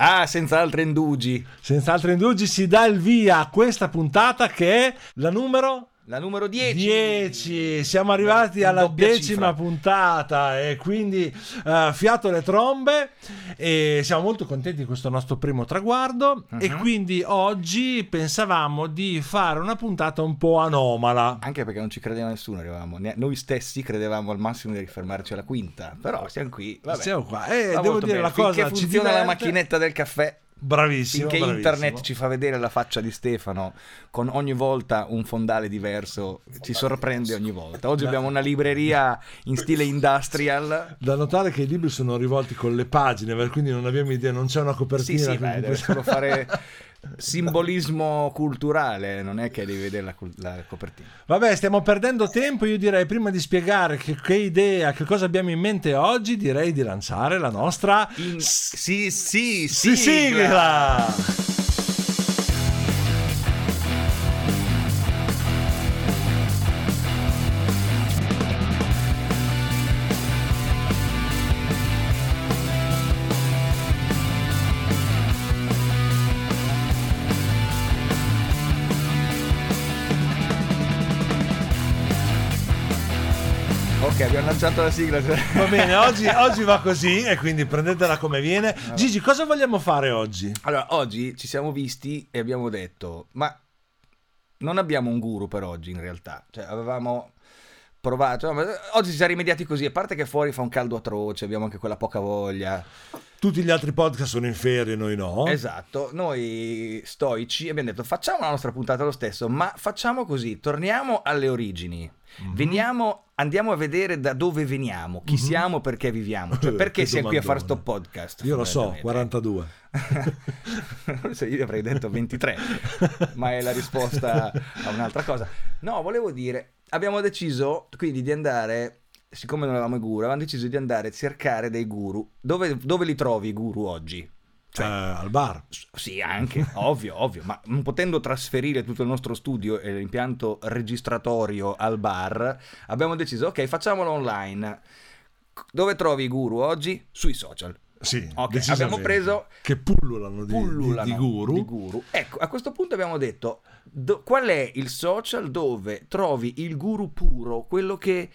Ah, senza altre indugi. Senza altri indugi si dà il via a questa puntata che è la numero La numero 10. 10. Siamo arrivati alla decima cifra. puntata e quindi eh, fiato le trombe e siamo molto contenti di questo nostro primo traguardo e Mhm. quindi oggi pensavamo di fare una puntata un po' anomala. Anche perché non ci credeva nessuno, arrivavamo. Noi stessi credevamo al massimo di fermarci alla quinta. Però siamo qui. Vabbè. Siamo qua. E Va devo dire bene. la cosa Finché ci funziona la diverte. macchinetta del caffè. Bravissimo. Finché bravissimo. internet ci fa vedere la faccia di Stefano con ogni volta un fondale diverso, ci sorprende ogni volta. Oggi abbiamo una libreria in stile industrial. Da notare che i libri sono rivolti con le pagine, quindi non abbiamo idea, non c'è una Sì, copertina. sì, quindi beh, deve solo fare simbolismo culturale, non è che devi vedere la, la copertina. Vabbè, stiamo perdendo tempo. Io direi prima di spiegare che, che idea, che cosa abbiamo in mente oggi, direi di lanciare la nostra In- sì, sì, Sì, sigla. Ok, lanciato la sigla. Va bene, oggi, oggi va così e quindi prendetela come viene. Gigi, cosa vogliamo fare oggi? Allora, oggi ci siamo visti e abbiamo detto, ma non abbiamo un guru per oggi in realtà. Cioè, avevamo provato, ma oggi ci siamo rimediati così, a parte che fuori fa un caldo atroce, abbiamo anche quella poca voglia. Tutti gli altri podcast sono in ferie, noi no. Esatto, noi stoici abbiamo detto facciamo la nostra puntata lo stesso, ma facciamo così, torniamo alle origini. Mhm. Veniamo, andiamo a vedere da dove veniamo, chi siamo, perché viviamo, cioè Eh, perché siamo qui a fare sto podcast. Io lo so, fondamentalmente. 42. Se io avrei detto 23, ma è la risposta a un'altra cosa. No, volevo dire, abbiamo deciso quindi di andare, siccome non avevamo i guru, avevamo deciso di andare a cercare dei guru. Dove, dove li trovi i guru oggi? Cioè, Eh, al bar. sì, anche, ovvio, ovvio, ma non potendo trasferire tutto il nostro studio e l'impianto registratorio al bar, abbiamo deciso, ok, facciamolo online. Dove trovi i guru oggi? Sui social. Sì, Ok, decisamente. abbiamo preso che pullulano di, pullulano di, di guru. di guru. Ecco, a questo punto abbiamo detto do- qual è il social dove trovi il guru puro, quello che,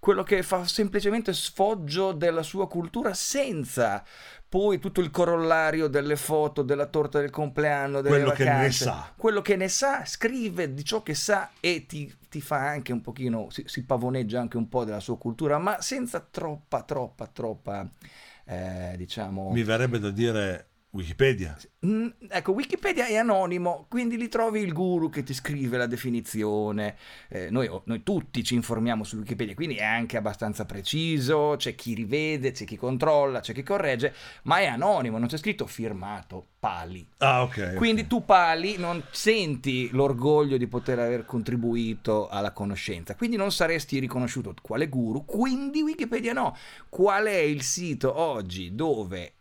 quello che fa semplicemente sfoggio della sua cultura senza poi tutto il corollario delle foto, della torta del compleanno, delle Quello che ne vacanze. sa. Quello che ne sa, scrive di ciò che sa e ti, ti fa anche un pochino, si, si pavoneggia anche un po' della sua cultura, ma senza troppa, troppa, troppa, eh, diciamo... Mi verrebbe da dire Wikipedia. Mm, ecco, Wikipedia è anonimo, quindi lì trovi il guru che ti scrive la definizione. Eh, noi, noi tutti ci informiamo su Wikipedia, quindi è anche abbastanza preciso. C'è chi rivede, c'è chi controlla, c'è chi corregge, ma è anonimo, non c'è scritto firmato Pali. Ah, ok. Quindi tu Pali non senti l'orgoglio di poter aver contribuito alla conoscenza, quindi non saresti riconosciuto quale guru, quindi Wikipedia no. Qual è il sito oggi dove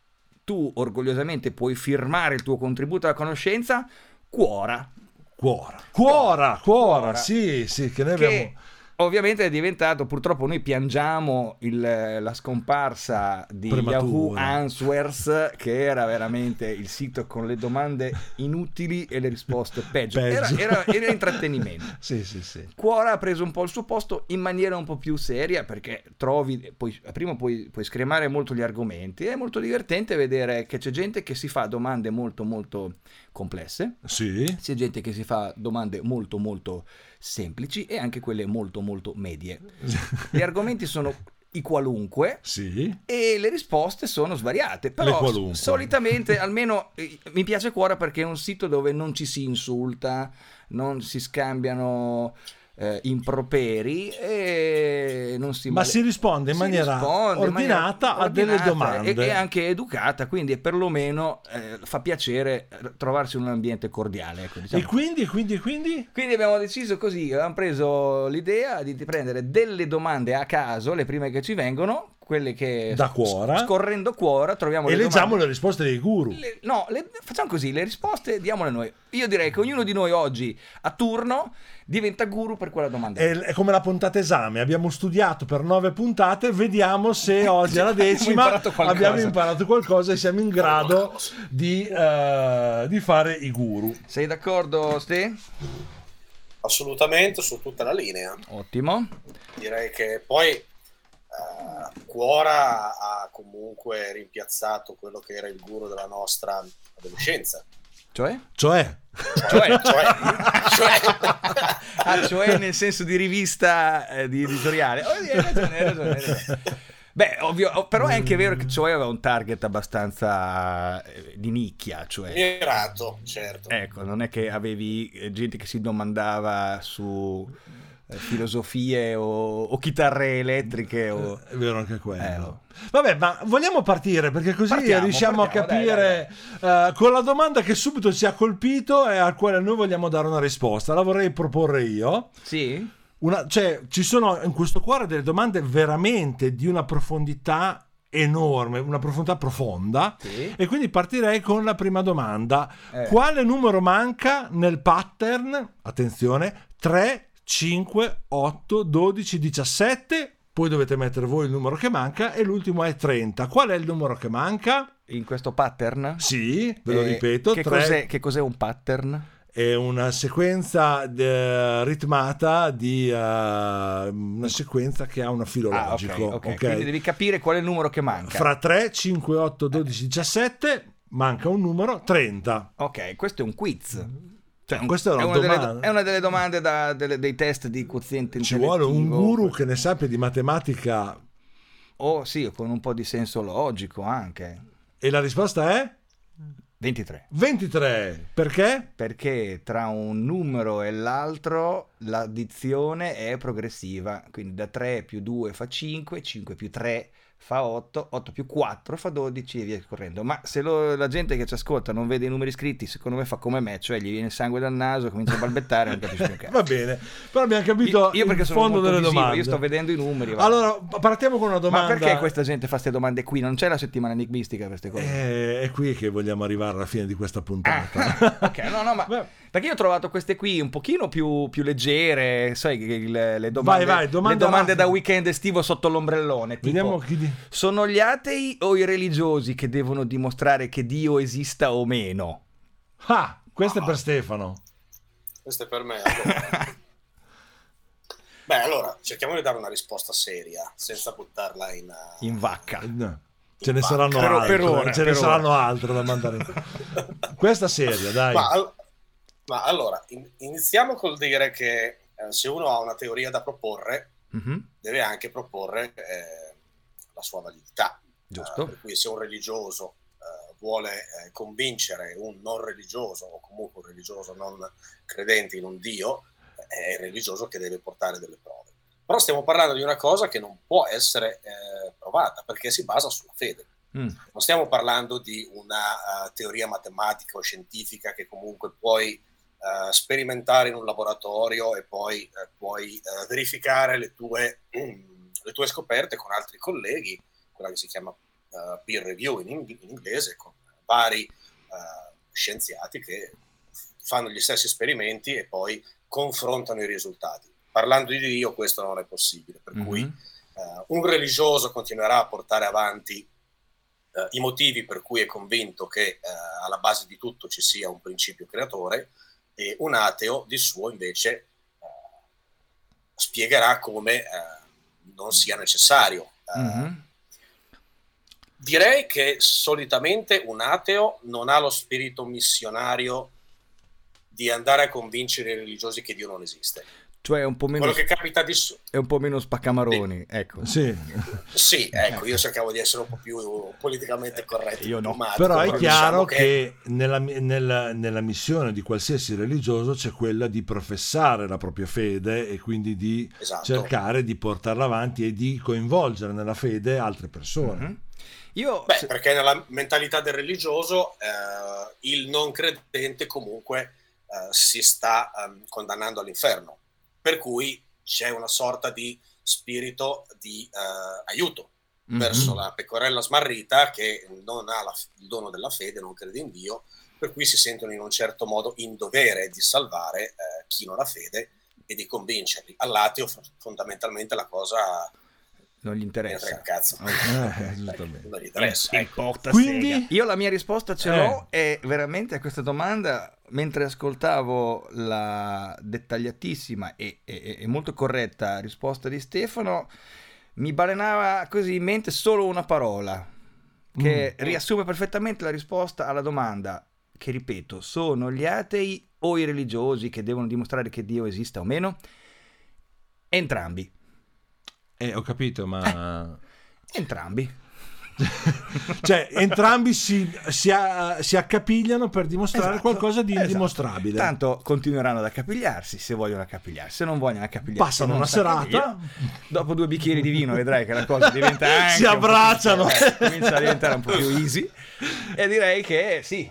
tu orgogliosamente puoi firmare il tuo contributo alla conoscenza? Quora. Cuora. Cuora, cuora, Cuora. sì, sì, che noi Che abbiamo... ovviamente è diventato, purtroppo noi piangiamo il- la scomparsa di Prematura. Yahoo Answers, che era veramente il sito con le domande inutili e le risposte peggio. Era, era- era intrattenimento. Sì, sì, sì. Quora ha preso un po' il suo posto in maniera un po' più seria perché trovi, puoi, prima puoi, puoi scremare molto gli argomenti, è molto divertente vedere che c'è gente che si fa domande molto molto complesse, Sì. c'è gente che si fa domande molto molto semplici e anche quelle molto molto medie. Gli argomenti sono i qualunque Sì. e le risposte sono svariate, però solitamente almeno eh, mi piace Quora perché è un sito dove non ci si insulta, non si scambiano eh, improperi e non si Ma male- si risponde in maniera risponde in maniera ordinata a delle domande. e, e anche educata, quindi perlomeno eh, fa piacere trovarsi in un ambiente cordiale. Ecco, diciamo. E quindi, quindi, quindi? Quindi abbiamo deciso così, abbiamo preso l'idea di prendere delle domande a caso, le prime che ci vengono, quelle che Da cuora. scorrendo cuora troviamo E le leggiamo domande. le risposte dei guru. Le- no, le- facciamo così, le risposte diamole noi. Io direi che ognuno di noi oggi a turno diventa guru per quella domanda. È, è come la puntata esame, abbiamo studiato per nove puntate, vediamo se oggi alla Abbiamo decima imparato qualcosa. abbiamo imparato qualcosa e siamo in grado di, eh, di fare i guru. Sei d'accordo, Ste? Assolutamente su tutta la linea. Ottimo. Direi che poi eh, Cuora ha comunque rimpiazzato quello che era il guru della nostra adolescenza. Cioè? Cioè, Cioè? cioè, cioè- Ah, cioè nel senso di rivista eh, di editoriale. Oh, hai ragione, hai ragione, hai ragione. Beh, ovvio, oh, però è anche vero che Cioè aveva un target abbastanza eh, di nicchia, cioè mirato, certo. ecco, non è che avevi eh, gente che si domandava su filosofie o, o chitarre elettriche o... è vero anche quello. Eh, oh. Vabbè, ma vogliamo partire perché così Partiamo, riusciamo partiamo, a capire eh, con la domanda che subito ci ha colpito e al quale noi vogliamo dare una risposta. La vorrei proporre io. Sì? Una- cioè, ci sono in questo cuore delle domande veramente di una profondità enorme, una profondità profonda. Sì. E quindi partirei con la prima domanda. Eh. Quale numero manca nel pattern? Attenzione, 3, 5, 8, 12, 17. Poi dovete mettere voi il numero che manca e l'ultimo è 30. Qual è il numero che manca? In questo pattern? Sì, ve lo Eh, ripeto, Che, 3 cos'è, che cos'è un pattern? è una sequenza eh, ritmata di eh, una sequenza che ha un Ah, filologico. ok, ok. ok? Quindi devi capire qual è il numero che manca. Fra 3, 5, 8, 12, 17 manca un numero 30. Ok, questo è un quiz. Cioè, Questa è una una delle, è una delle domande da- delle- dei test di quoziente Ci vuole un guru che ne sappia di matematica O sì, con un po' di senso logico anche. e la risposta è 23. 23. Perché? Perché tra un numero e l'altro l'addizione è progressiva. Quindi da 3 più 2 fa 5, 5 più 3 fa 8, 8 più 4 fa 12 e via correndo. Ma se lo- la gente che ci ascolta non vede i numeri scritti, secondo me fa come me, cioè gli viene il sangue dal naso, comincia a balbettare non capisce più che. Va bene, però abbiamo capito Io, io perché il sono fondo delle visivo, domande. io sto vedendo i numeri. va. Allora, partiamo con una Ma domanda. perché questa gente fa queste domande qui? Non c'è la settimana enigmistica per queste cose? Eh, è qui che vogliamo arrivare alla fine di questa puntata. Ah, ok, no, no, ma Beh. Perché io ho trovato queste qui un pochino più, più leggere, sai, che il- le domande, Vai, vai, domanda le domande da weekend estivo sotto l'ombrellone. Tipo, Vediamo chi sono gli atei o i religiosi che devono dimostrare che Dio esista o meno? Ah, questo è per Stefano. Questo è per me. allora. Beh, allora, cerchiamo di dare una risposta seria, senza buttarla in... uh, In vacca. No. Ce ne saranno Per- altre, per ora, ce ne saranno altre da mandare. in- Questa seria, dai. Ma, ma allora, in- iniziamo col dire che eh, se uno ha una teoria da proporre, Mhm, deve anche proporre eh, la sua validità. Giusto. Eh, per cui se un religioso eh, vuole eh, convincere un non religioso o comunque un religioso non credente in un Dio, è il religioso che deve portare delle prove. Però stiamo parlando di una cosa che non può essere eh, provata perché si basa sulla fede. Mm, Non stiamo parlando di una teoria matematica o scientifica che comunque puoi eh, sperimentare in un laboratorio e poi eh, puoi eh, verificare le tue, le tue scoperte con altri colleghi, quella che si chiama peer review in, in inglese, con vari scienziati che fanno gli stessi esperimenti e poi confrontano i risultati. Parlando di Dio questo non è possibile, per cui mhm. eh, un religioso continuerà a portare avanti i motivi per cui è convinto che eh, alla base di tutto ci sia un principio creatore e un ateo di suo invece eh, spiegherà come eh, non sia necessario. Eh, Mhm. Direi che solitamente un ateo non ha lo spirito missionario di andare a convincere i religiosi che Dio non esiste. Cioè è un po' meno, Quello che capita di su- è un po' meno spaccamaroni, ecco. Sì, Sì, ecco, io cercavo di essere un po' più politicamente corretto. Io no. diplomatico, però è diciamo chiaro che nella, nella- nella missione di qualsiasi religioso c'è quella di professare la propria fede e quindi di Esatto. cercare di portarla avanti e di coinvolgere nella fede altre persone. Mhm. Io Beh, se- perché nella mentalità del religioso eh, il non credente comunque eh, si sta ehm, condannando all'inferno, per cui c'è una sorta di spirito di eh, aiuto. mm-hmm. verso la pecorella smarrita che non ha la, il dono della fede, non crede in Dio, per cui si sentono in un certo modo in dovere di salvare eh, chi non ha fede e di convincerli. All'ateo fondamentalmente la cosa non gli interessa. Cazzo. Eh, non gli interessa. Ecco. Quindi io la mia risposta ce l'ho eh. e veramente a questa domanda, mentre ascoltavo la dettagliatissima e, e, e molto corretta risposta di Stefano, mi balenava così in mente solo una parola che mm. riassume perfettamente la risposta alla domanda che ripeto, sono gli atei o i religiosi che devono dimostrare che Dio esista o meno? Entrambi. Eh, ho capito, ma... Eh, entrambi. Cioè, entrambi si, si, si, accapigliano per dimostrare esatto, qualcosa di esatto. indimostrabile. Tanto continueranno ad accapigliarsi se vogliono accapigliarsi, se non vogliono accapigliarsi. Passano una serata. Dopo due bicchieri di vino vedrai che la cosa diventa si abbracciano. Eh, comincia a diventare un po' più easy. E direi che sì,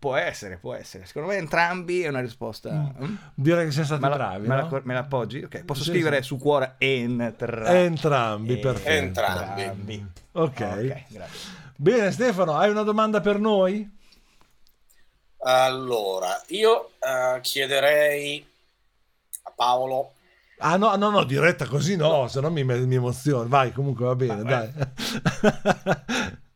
Può essere, può essere. Secondo me entrambi è una risposta. Mm. mm? Direi che siamo stati me la, bravi. Me, no? la, me la appoggi? Ok, posso sì, scrivere sì. su cuore entra... entrambi. perfetto. Entrambi. entrambi. Ok. grazie. Bene, Stefano, hai una domanda per noi? Allora, io uh, chiederei a Paolo. Ah no, no, no, diretta così no, no. se no mi, mi emoziono. Vai, comunque va bene, ah, dai.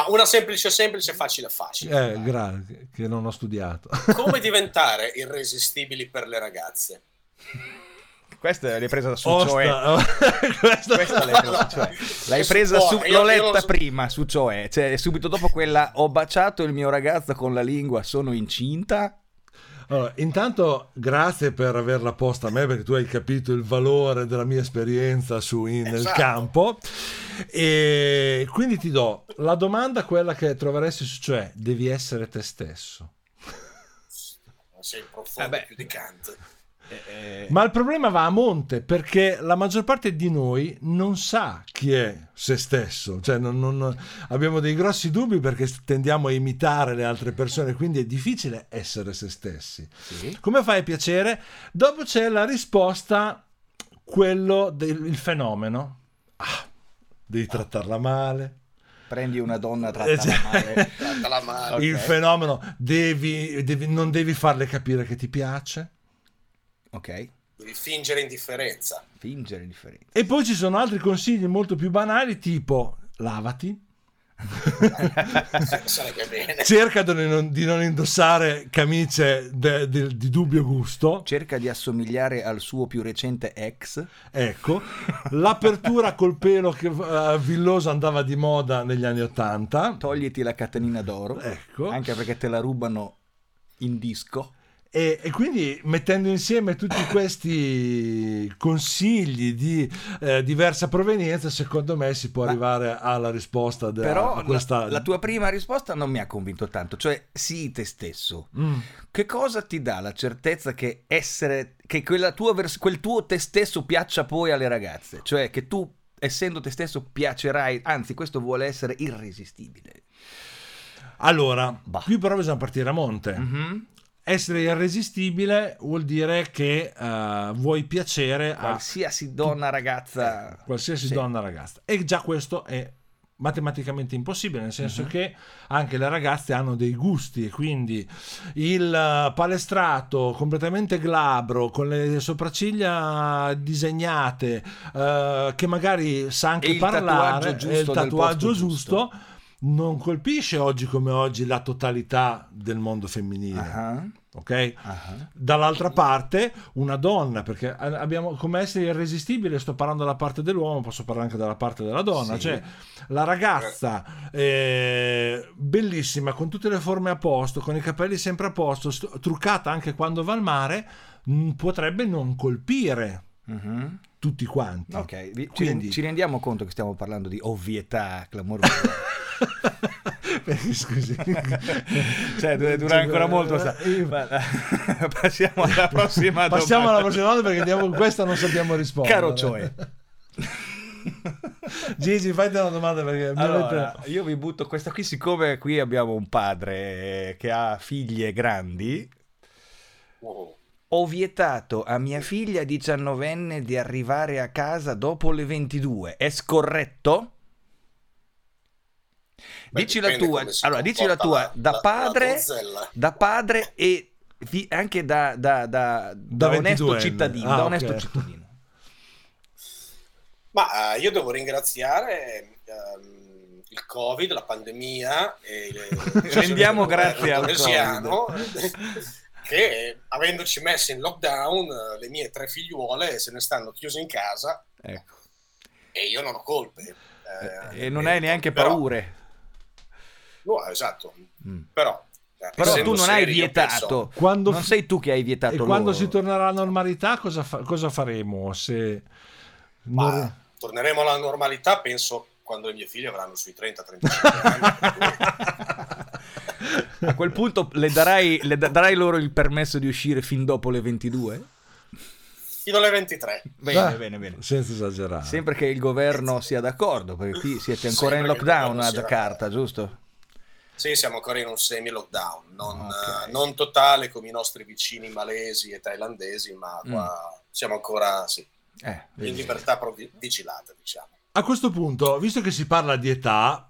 Ma una semplice, semplice, facile, facile. Eh, grazie, che non ho studiato. Come diventare irresistibili per le ragazze? Questa l'hai presa su Cioè. Questa, Questa l'hai presa, cioè. l'hai presa su... L'ho letta prima su Cioè. Cioè, subito dopo quella ho baciato il mio ragazzo con la lingua, sono incinta. Allora, intanto grazie per averla posta a me perché tu hai capito il valore della mia esperienza su, in, esatto. nel campo e quindi ti do la domanda quella che troveresti cioè devi essere te stesso. Sei profondo eh più di Kant. Eh, Ma il problema va a monte perché la maggior parte di noi non sa chi è se stesso, cioè non, non, abbiamo dei grossi dubbi perché tendiamo a imitare le altre persone, quindi è difficile essere se stessi. Sì. Come fai a piacere? Dopo c'è la risposta, quello del fenomeno. Ah, devi trattarla male, prendi una donna trattala esatto. male, trattala male. il okay. fenomeno devi, devi, non devi farle capire che ti piace Ok. Devi fingere indifferenza. Fingere indifferenza. E poi ci sono altri consigli molto più banali, tipo lavati. Cerca di non, di non, indossare camicie de, de, di dubbio gusto. Cerca di assomigliare al suo più recente ex. Ecco, l'apertura col pelo che uh, villoso andava di moda negli anni Ottanta. Togliti la catenina d'oro. Ecco. Anche perché te la rubano in disco. E, e, quindi mettendo insieme tutti questi consigli di eh, diversa provenienza, secondo me si può Ma, arrivare alla risposta de- però questa... la, la, tua prima risposta non mi ha convinto tanto, cioè sii te stesso. Mm. Che cosa ti dà la certezza che essere che vers- quel tuo te stesso piaccia poi alle ragazze? Cioè che tu essendo te stesso piacerai, anzi questo vuole essere irresistibile. Allora, bah. qui però bisogna partire a monte. Mm-hmm essere irresistibile vuol dire che uh, vuoi piacere a qualsiasi donna ragazza. Eh, qualsiasi sì. donna ragazza. E già questo è matematicamente impossibile, nel senso uh-huh. che anche le ragazze hanno dei gusti, quindi il eh, palestrato completamente glabro, con le sopracciglia disegnate, uh, che magari sa anche parlare, il il tatuaggio giusto, giusto non colpisce oggi come oggi la totalità del mondo femminile. Uh-huh. Ok? Uh-huh. Dall'altra parte, una donna, perché abbiamo come essere irresistibile, sto parlando dalla parte dell'uomo, posso parlare anche dalla parte della donna, sì. cioè la ragazza eh, bellissima, con tutte le forme a posto, con i capelli sempre a posto, st- truccata anche quando va al mare, mh, potrebbe non colpire. Uh-huh tutti quanti. Ok, Quindi... ci rendiamo conto che stiamo parlando di ovvietà clamorosa. Scusi, cioè dura ancora molto. Passiamo alla prossima domanda. Passiamo alla prossima domanda perché diamo, questa non sappiamo rispondere. Caro Cioè. Gigi, fai una domanda perché allora, avete... io vi butto questa qui. Siccome qui abbiamo un padre che ha figlie grandi. Ho vietato a mia figlia diciannovenne di arrivare a casa dopo le 22. È scorretto? Beh, dici la tua, allora, dici la tua la- da la- la padre, donzella. da padre e vi- anche da, da- da- da onesto 22enne. cittadino. Ah, da onesto cittadino. Ma eh, io devo ringraziare ehm, il Covid, la pandemia e le Rendiamo grazie al indonesiano, che avendoci messi in lockdown le mie tre figliuole se ne stanno chiuse in casa Ecco. e io non ho colpe. eh, e non hai neanche però- paure. No, esatto, Mm. però... eh, Però tu non hai vietato, penso- Quando non sei tu che hai vietato E quando loro. si tornerà alla normalità, cosa, fa- cosa faremo? Se Ma non- torneremo alla normalità, penso, quando i miei figli avranno sui 30-35 anni. A quel punto le darai, le da- darai loro il permesso di uscire fin dopo le 22? Fino alle 23. Bene, Ah, bene, bene. Senza esagerare. Sempre che il governo sia d'accordo, perché qui siete ancora in Sempre il lockdown a Jakarta, giusto? Sì, siamo ancora in un semi-lockdown, non, Ok. eh, non totale come i nostri vicini malesi e thailandesi, ma qua siamo ancora sì, Eh, in libertà provi- vigilata, diciamo. A questo punto, visto che si parla di età,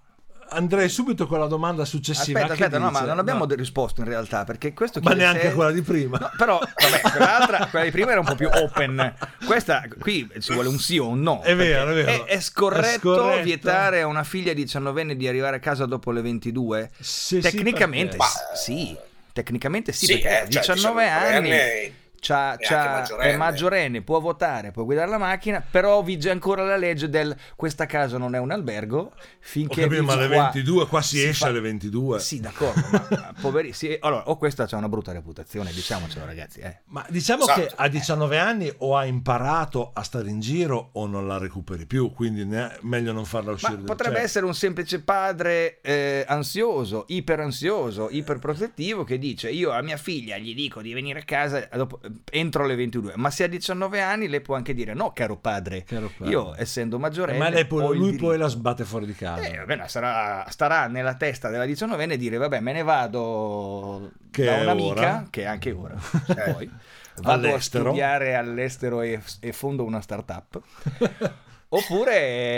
andrei subito con la domanda successiva. Aspetta, che aspetta, no, dice- ma non abbiamo no, risposto in realtà, perché questo ma neanche se- quella di prima. No, però, vabbè, quell'altra, quella di prima era un po' più open. Questa qui ci vuole un sì o un no. È vero, è vero. È, scorretto, È scorretto. vietare a una figlia diciannovenne di arrivare a casa dopo le 22? Se sì, Tecnicamente sì. Tecnicamente sì, Sì, perché a eh, cioè, 19 diciamo, anni anni c'ha- è c'ha- maggiorenne. è maggiorenne, può votare, può guidare la macchina, però vige ancora la legge del questa casa non è un albergo Ho finché capito, ma alle qua 22, qua si, si esce fa- alle 22. Sì, d'accordo, ma, poveri, sì, allora, o questa c'ha una brutta reputazione, diciamocelo ragazzi, eh. Ma diciamo Esatto. che a 19 anni o ha imparato a stare in giro o non la recuperi più, quindi ne- meglio non farla uscire. Ma potrebbe cioè, essere un semplice padre eh, ansioso, iperansioso, iperprotettivo che dice io a mia figlia gli dico di venire a casa dopo- entro le 22, ma se ha 19 anni lei può anche dire no caro padre, Caro padre. io essendo maggiorenne Ma lei poi- lui diritto". poi la sbatte fuori di casa. Eh, vabbè, sarà- starà nella testa della 19enne dire vabbè me ne vado Che da un'amica ora. che è anche ora Eh. poi vado All'estero. a studiare all'estero e, e fondo una startup oppure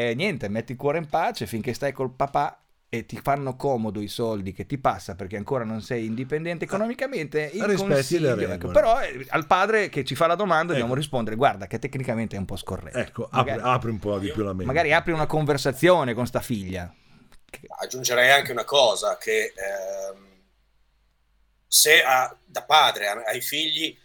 eh, niente metti il cuore in pace finché stai col papà e ti fanno comodo i soldi che ti passa perché ancora non sei indipendente economicamente il Rispetti le ecco, regole. però eh, al padre che ci fa la domanda dobbiamo Ecco. rispondere guarda che tecnicamente è un po' scorretto Ecco, apri, magari, apri un po' di più la mente. magari apri una conversazione con sta figlia Aggiungerei anche una cosa, che ehm, se a- da padre a- ai figli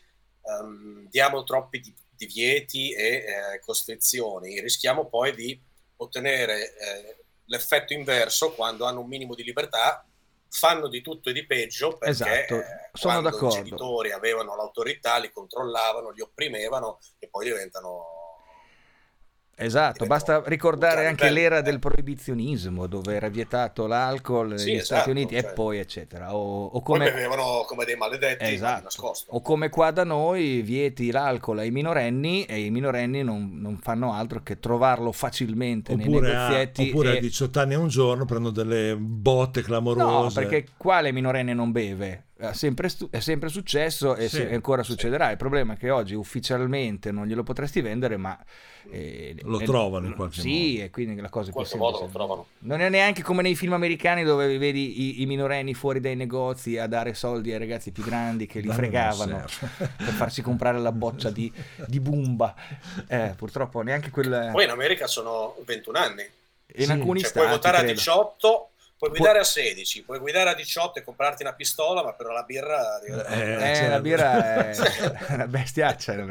ehm, diamo troppi di- divieti e eh, costrizioni, rischiamo poi di ottenere eh, l'effetto inverso quando hanno un minimo di libertà, fanno di tutto e di peggio perché Esatto, eh, sono quando d'accordo. i genitori avevano l'autorità, li controllavano, li opprimevano e poi diventano... Esatto, diventano basta ricordare anche ribelli, l'era eh. del proibizionismo dove era vietato l'alcol negli Sì, esatto, Stati Uniti e cioè. poi eccetera. O, o Poi come, bevevano come dei maledetti esatto. nascosto. o come qua da noi vieti l'alcol ai minorenni e i minorenni non, non fanno altro che trovarlo facilmente nei Oppure, a, negozietti. oppure e- a 18 anni e un giorno prendo delle botte No, clamorose. perché quale minorenne non beve? È sempre, stu- è sempre successo e Sì, se- ancora sì. succederà. Il problema è che oggi ufficialmente non glielo potresti vendere, ma eh, Lo eh, trovano in qualche sì, modo. e quindi la cosa In più qualche modo semplice. lo trovano. Non è neanche come nei film americani dove vedi i, i minorenni fuori dai negozi a dare soldi ai ragazzi più grandi che li fregavano per farsi comprare la boccia di, di Bumba. Eh, purtroppo neanche quel... Poi in America sono 21 anni. in sì, alcuni Cioè, stati, puoi votare a credo. 18, puoi guidare a 16, puoi guidare a 18 e comprarti una pistola, ma però la birra... Eh, Eh, certo. la birra è una bestiaccia.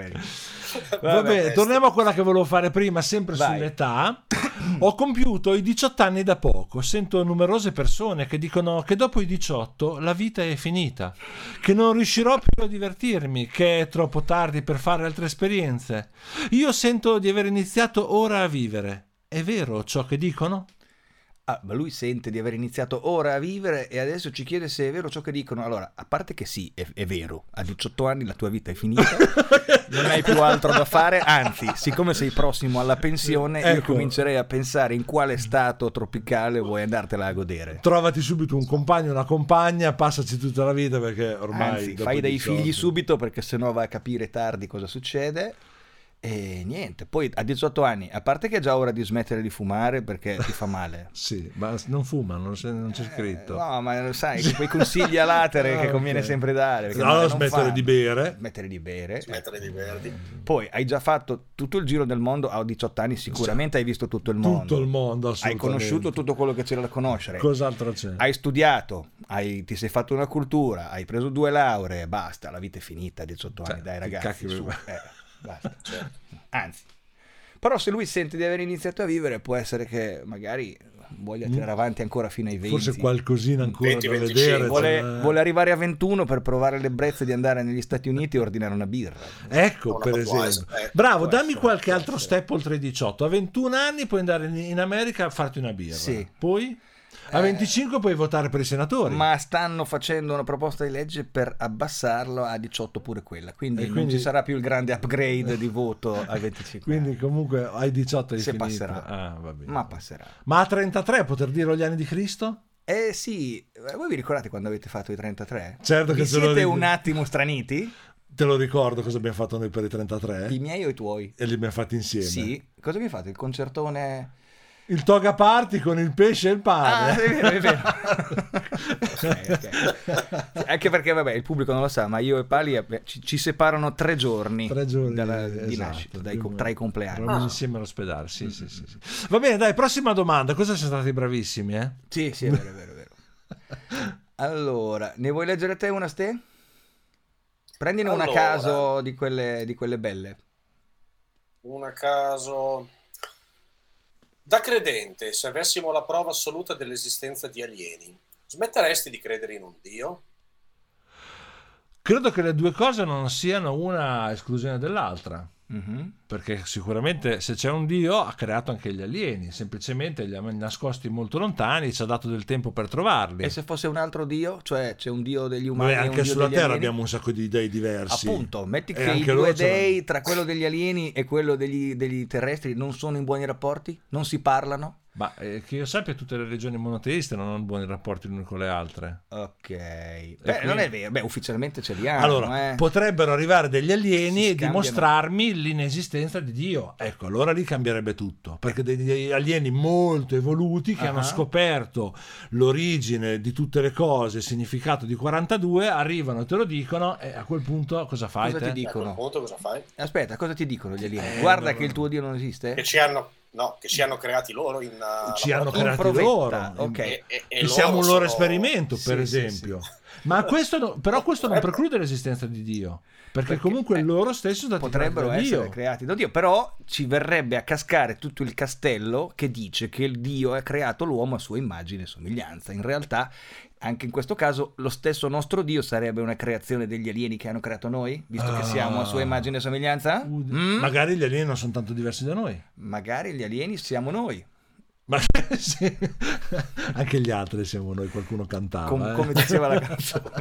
Vabbè, questo- torniamo a quella che volevo fare prima, sempre Vai. sull'età. Ho compiuto i 18 anni da poco. Sento numerose persone che dicono che dopo i 18 la vita è finita, che non riuscirò più a divertirmi, che è troppo tardi per fare altre esperienze. Io sento di aver iniziato ora a vivere. È vero ciò che dicono? Ah, ma lui sente di aver iniziato ora a vivere e adesso ci chiede se è vero ciò che dicono. Allora, a parte che sì, è, è vero, a 18 anni la tua vita è finita, non hai più altro da fare, anzi, siccome sei prossimo alla pensione, io Ecco. comincerei a pensare in quale stato tropicale vuoi andartela a godere. Trovati subito un compagno, una compagna, passaci tutta la vita perché ormai... Anzi, fai dei 18 figli subito perché sennò vai a capire tardi cosa succede. E niente, poi a 18 anni, a parte che è già ora di smettere di fumare perché ti fa male. Sì, ma non fuma, non c'è, non c'è scritto. Eh, no, ma sai, quei consigli a latere Ah, che conviene ok. sempre dare. No, no, smettere fa- di bere. Smettere di bere. Smettere di verdi. Poi hai già fatto tutto il giro del mondo a 18 anni, sicuramente hai visto tutto il mondo. Tutto il mondo, Hai assolutamente. conosciuto tutto quello che c'era da conoscere. Cos'altro c'è? hai studiato, hai- ti sei fatto una cultura, hai preso due lauree, basta, la vita è finita a 18 anni, Cioè, dai che ragazzi, cacchio su, eh, basta. Anzi, però se lui sente di aver iniziato a vivere, può essere che magari voglia tirare avanti ancora fino ai 20. Mm. Forse qualcosina ancora 20, da 25. vedere. Vuole, cioè- vuole arrivare a 21 per provare l'ebbrezza di andare negli Stati Uniti e ordinare una birra. Ecco, Una per esempio. eh. Bravo, Può dammi essere, qualche può altro essere. step oltre i 18. A 21 anni puoi andare in- in America a farti una birra. Sì. Poi a Eh, 25 puoi votare per i senatori. Ma stanno facendo una proposta di legge per abbassarlo a 18 pure quella, quindi, E non quindi- ci sarà più il grande upgrade di voto a 25. Quindi comunque ai 18 hai Se finito. passerà. Ah, va bene. Ma passerà. Ma a 33 poter dire gli anni di Cristo? Eh sì, eh, voi vi ricordate quando avete fatto i 33? Certo che Vi siete ric- un attimo straniti? Te lo ricordo cosa abbiamo fatto noi per i 33? I miei o i tuoi? E li abbiamo fatti insieme. Sì. Cosa abbiamo fatto? Il concertone... Il toga party con il pesce e il Ah, pane. è vero, è vero. Ok, ok. Anche perché, vabbè, il pubblico non lo sa, ma io e Pali abbi- ci, ci separano tre giorni, Tre giorni dalla- di esatto, nascita, dai tra i compleanni. Eravamo insieme all'ospedale, sì, sì, sì, sì. Va bene, dai, prossima domanda. Cosa siete stati bravissimi, eh? Sì, sì, è vero, è vero, è vero. Allora, ne vuoi leggere te una, Ste? Prendine una a Allora. caso di quelle, di quelle belle. Un caso. Da credente, se avessimo la prova assoluta dell'esistenza di alieni, smetteresti di credere in un Dio? Credo che le due cose non siano una esclusione dell'altra. Mhm. Perché sicuramente se c'è un Dio ha creato anche gli alieni, semplicemente li ha nascosti molto lontani, ci ha dato del tempo per trovarli. E se fosse un altro dio? Cioè c'è un dio degli umani e un anche dio sulla degli Terra alieni? abbiamo un sacco di dei diversi. Appunto, metti E che i due dei tra quello degli alieni e quello degli, degli terrestri non sono in buoni rapporti? Non si parlano? Ma eh, che io sappia tutte le religioni monoteiste non hanno buoni rapporti l'une con le altre. Ok. Beh, quindi- non è vero. Beh, ufficialmente ce li hanno. allora, eh. potrebbero arrivare degli alieni Si e dimostrarmi l'inesistenza di Dio. Ecco, allora lì cambierebbe tutto. Perché degli alieni molto evoluti che Ah. hanno scoperto l'origine di tutte le cose, il significato di 42, arrivano e te lo dicono e a quel punto cosa fai? Cosa te? ti A quel dicono? punto cosa fai? Aspetta, cosa ti dicono gli alieni? Eh, Guarda no, che il no. tuo dio non esiste? Che ci hanno, no, che ci hanno creati loro in uh, Ci hanno laboratorio. creati provetta, loro. ok. E, e- e Che siamo un loro sono- esperimento, per Sì, sì, esempio. Ma questo no- però questo non preclude l'esistenza di Dio. Perché, Perché, comunque eh, loro stessi sono stati Potrebbero essere Dio. creati da Dio, però ci verrebbe a cascare tutto il castello che dice che il Dio ha creato l'uomo a sua immagine e somiglianza. In realtà, anche in questo caso, lo stesso nostro Dio sarebbe una creazione degli alieni che hanno creato noi, visto che Ah. siamo a sua immagine e somiglianza? Uh, Mm? Magari gli alieni non sono tanto diversi da noi. Magari gli alieni siamo noi, Ma sì. anche gli altri siamo noi, qualcuno cantava. com- eh. come diceva la canzone.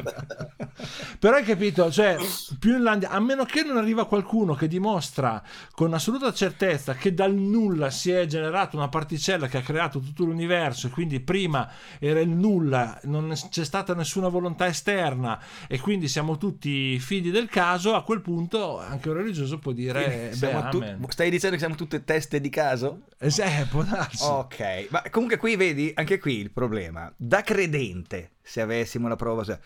Però hai capito, cioè, più in là, a meno che non arriva qualcuno che dimostra con assoluta certezza che dal nulla si è generata una particella che ha creato tutto l'universo e quindi prima era il nulla, non c'è stata nessuna volontà esterna e quindi siamo tutti figli del caso, a quel punto anche un religioso può dire, Quindi beh, tu- stai dicendo che siamo tutte teste di caso? Eh, eh, può darsi. Ok, ma comunque qui vedi, anche qui il problema. Da credente, se avessimo la prova... cioè,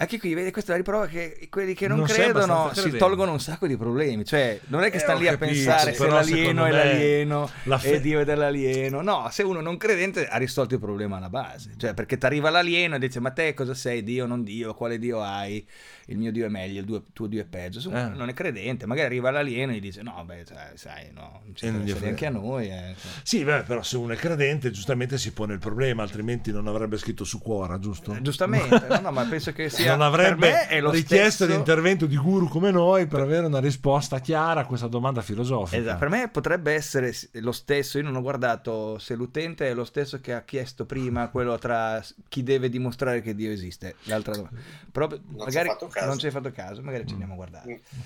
anche qui vedi, questa è la riprova che quelli che non, Non credono si credente. tolgono un sacco di problemi. Cioè, non è che Eh, stanno lì a capito, pensare se l'alieno è l'alieno la fe- e Dio è dell'alieno. No, se uno non credente ha risolto il problema alla base. Cioè, perché ti arriva l'alieno e dice, ma te cosa sei? Dio, non Dio? Quale Dio hai? Il mio Dio è meglio, il tuo, tuo Dio è peggio. Se uno Eh. non è credente, magari arriva l'alieno e gli dice, no, beh, sai, sai, no, non ci interessa neanche a noi. eh. Sì, beh, però se uno è credente, giustamente si pone il problema, altrimenti non avrebbe scritto su cuora, giusto? Eh, Giustamente, no, no, ma penso che sia mia- non avrebbe richiesto stesso- l'intervento di guru come noi per avere una risposta chiara a questa domanda filosofica. Esatto, per me potrebbe essere lo stesso, io non ho guardato se l'utente è lo stesso che ha chiesto prima quello tra chi deve dimostrare che Dio esiste, l'altra domanda. Però ci ho magari caso. non ci hai fatto caso, magari Mm. ci andiamo a guardare. Mm.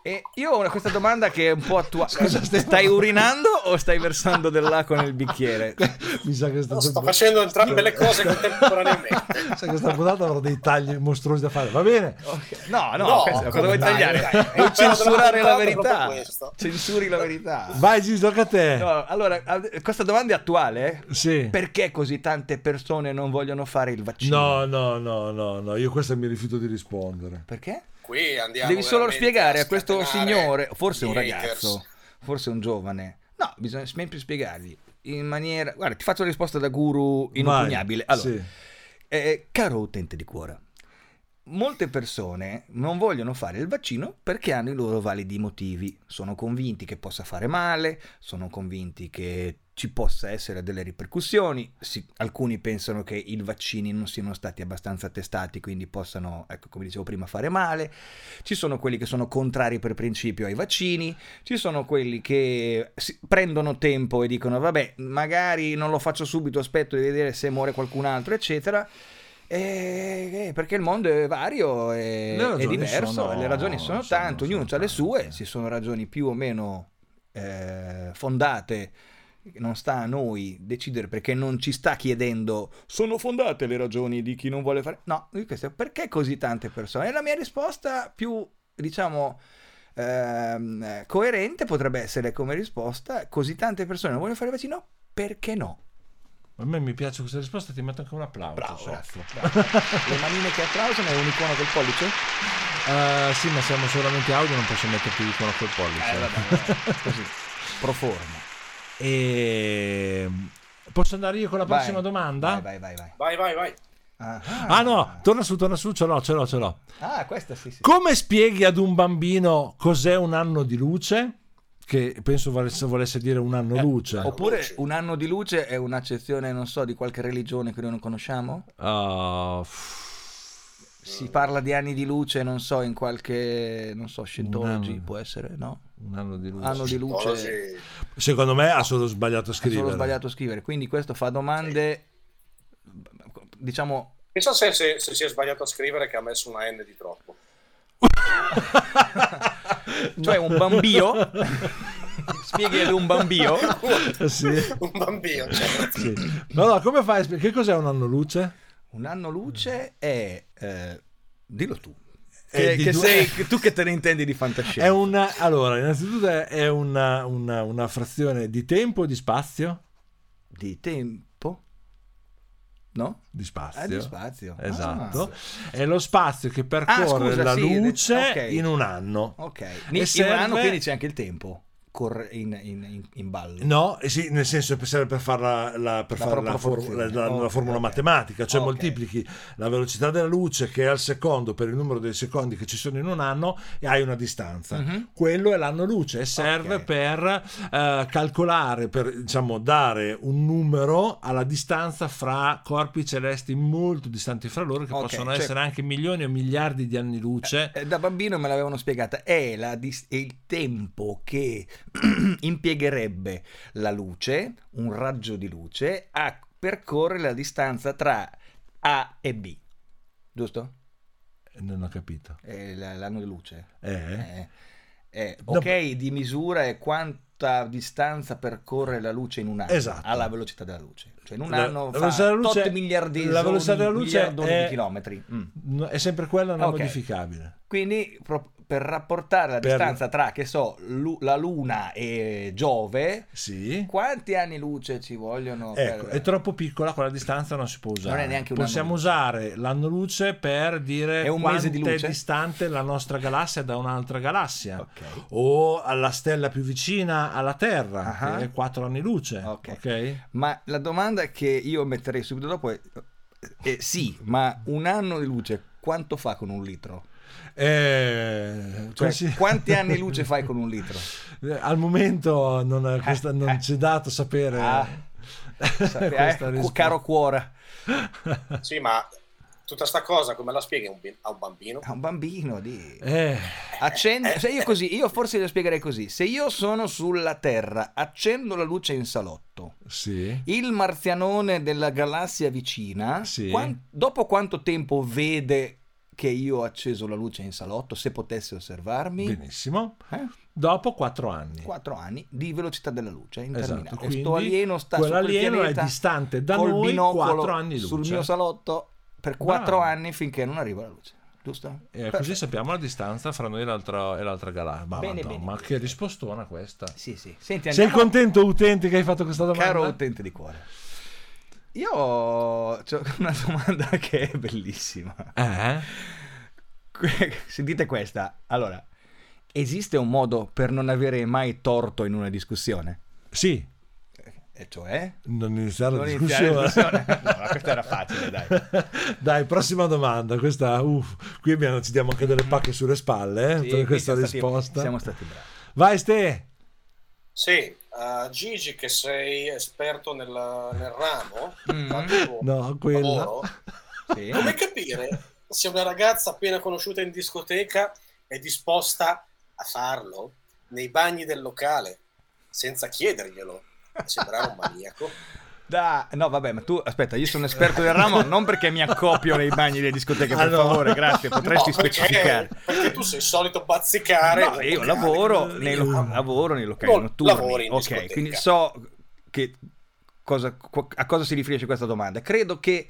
E io ho una- questa domanda che è un po' attuale. Scusa, Stefano. stai urinando o stai versando dell'acqua nel bicchiere? Mi sa che sta, No, sto facendo entrambe le cose contemporaneamente. Mi sa che sta puntata avrò dei tagli mostruosi da fare. Va bene. Ok. No, no, No, cosa vuoi dai, tagliare? dai, Vuoi pelo censurare la verità? Censuri la verità. Vai Gigi, tocca a te. No, allora, questa domanda è attuale? Sì. Perché così tante persone non vogliono fare il vaccino? No, no, no, no, no, io questa mi rifiuto di rispondere. Perché? Qui andiamo Devi solo spiegare a questo scatenare signore, forse un haters. ragazzo, forse un giovane. No, bisogna sempre spiegargli in maniera... Guarda, ti faccio la risposta da guru inoppugnabile. Allora, sì. eh, caro utente di cuore, molte persone non vogliono fare il vaccino perché hanno i loro validi motivi. Sono convinti che possa fare male, sono convinti che ci possa essere delle ripercussioni. Sì, alcuni pensano che i vaccini non siano stati abbastanza testati, quindi possano, ecco, come dicevo prima, fare male. Ci sono quelli che sono contrari per principio ai vaccini, ci sono quelli che si- prendono tempo e dicono vabbè, magari non lo faccio subito, aspetto di vedere se muore qualcun altro, eccetera. E- e perché il mondo è vario e è diverso, sono- le ragioni sono, sono- tante, ognuno ha le sue, ci sono ragioni più o meno eh, fondate. Non sta a noi decidere perché non ci sta chiedendo sono fondate le ragioni di chi non vuole fare. No, perché così tante persone? E la mia risposta più, diciamo, ehm, coerente potrebbe essere come risposta: così tante persone non vogliono fare il vaccino, perché no? A me mi piace questa risposta, ti metto anche un applauso. Bravo, soffro. bravo. Le manine che applausono è un'icona col pollice? Eh, sì, ma siamo solamente audio, non posso metterti l'icono col pollice. Eh, vabbè, vabbè, così, pro forma. E... Posso andare io con la Vai, prossima domanda? Vai, vai, vai. vai. Vai, vai, vai. Ah, Ah no, torna su, torna su, ce l'ho, ce l'ho, ce l'ho. Ah, questa sì, sì. Come spieghi ad un bambino cos'è un anno di luce? Che penso volesse, volesse dire un anno luce. Oppure un anno di luce è un'accezione, non so, di qualche religione che noi non conosciamo? Ah, Si parla di anni di luce, non so, in qualche, non so, Scientology, può essere, no? un anno di luce. Anno di luce, Secondo me ha solo sbagliato a scrivere. solo sbagliato a scrivere, quindi questo fa domande, diciamo, Pensa se, se, se si è sbagliato a scrivere che ha messo una N di troppo. cioè un bambio, spieghi ad un bambio, sì, Un bambino, certo. sì. No, no, come fai? Che cos'è un anno luce? un anno luce è, eh, dillo tu, che, di che due- sei, tu che te ne intendi di fantascienza. È una, allora, innanzitutto è- è una, una- una frazione di tempo o di spazio? Di tempo? No? Di spazio. Ah, di spazio. Esatto. Ah. È lo spazio che percorre scusa, la sì, luce ok. in un anno. Ok, E in serve- un anno quindi c'è anche il tempo corre in, in- in- ballo. No, eh sì, nel senso che serve per fare la, la- per La fare la, for- la- la- la Ok, formula ok. matematica, cioè Ok. moltiplichi la velocità della luce che è al secondo per il numero dei secondi che ci sono in un anno e hai una distanza. Mhm. Quello è l'anno luce e serve per eh, calcolare, per diciamo dare un numero alla distanza fra corpi celesti molto distanti fra loro che possono cioè- essere anche milioni o miliardi di anni luce. Eh, Da bambino me l'avevano spiegata, è, la dis- è il tempo che impiegherebbe la luce, un raggio di luce, a percorrere la distanza tra A e B. Giusto? Non ho capito. L- l'anno di luce. Eh? Eh, eh, No, ok, di misura è quanta distanza percorre la luce in un anno Esatto. alla velocità della luce. Cioè in un La- anno la fa luce- tot miliardesimi la velocità della luce miliardoni è- di chilometri. Mm. No, È sempre quella non Ok. modificabile. Quindi pro- per rapportare la Per- distanza tra, che so, lu- la Luna e Giove, Sì. quanti anni luce ci vogliono? Ecco, per- è troppo piccola, quella distanza non si può usare. Non è neanche un Possiamo usare l'anno luce per dire È un mese di luce? è distante la nostra galassia da un'altra galassia. Ok. O alla stella più vicina alla Terra, Ah. che è 4 anni luce. Ok. ok? Ma la domanda che io metterei subito dopo è, è sì, ma un anno di luce quanto fa con un litro? Eh, Cioè, così- quanti anni luce fai con un litro? Eh, Al momento non, questa- non eh. ci è dato sapere Ah, Sape- questa eh, risposta. caro cuore. Sì, ma tutta sta cosa come la spieghi a un, bambino? A un bambino di... Eh, Accendo, Eh, se io eh, così, io forse lo spiegherei così. Se io sono sulla Terra, accendo la luce in salotto. sì. Il marzianone della galassia vicina, Sì. quan- dopo quanto tempo vede che io ho acceso la luce in salotto, se potesse osservarmi? Benissimo. Eh? Dopo quattro anni. 4 anni di velocità della luce interminabile. Esatto, Questo alieno sta quell'alieno è distante da noi 4 anni luce. sul mio salotto per 4 Bravo. anni finché non arriva la luce. Giusto? E così sappiamo la distanza fra noi e l'altra, e l'altra galassia. Ma, Bene, bene, ma bene. che rispostona questa. Sì, sì. Senti, Sei contento, utente, che hai fatto questa domanda? Caro utente di cuore. Io ho una domanda che è bellissima. Eh? Sentite questa. Allora, esiste un modo per non avere mai torto in una discussione? Sì, E cioè? non iniziare la Non iniziare la discussione. discussione. No, ma questa era facile, dai. Dai, prossima domanda. Questa, uff, qui abbiamo- ci diamo anche delle pacche sulle spalle eh, Sì, per questa siamo stati- risposta. siamo stati bravi. Vai, Ste. Sì, eh, Gigi che sei esperto nel, nel ramo, Mm. No, quella. lavoro, Sì. come capire se una ragazza appena conosciuta in discoteca è disposta a farlo nei bagni del locale senza chiederglielo? Sembrare un maniaco. Da- no, vabbè, ma tu aspetta, io sono esperto del ramo non perché mi accopio nei bagni delle discoteche, per Ah, no. favore, grazie, potresti No, perché- specificare. Perché tu sei solito bazzicare. No, io lavoro nei, lo- Lavoro. lavoro nei locali Non notturni. lavori in ok, discoteca. quindi so che cosa- a cosa si riferisce questa domanda. Credo che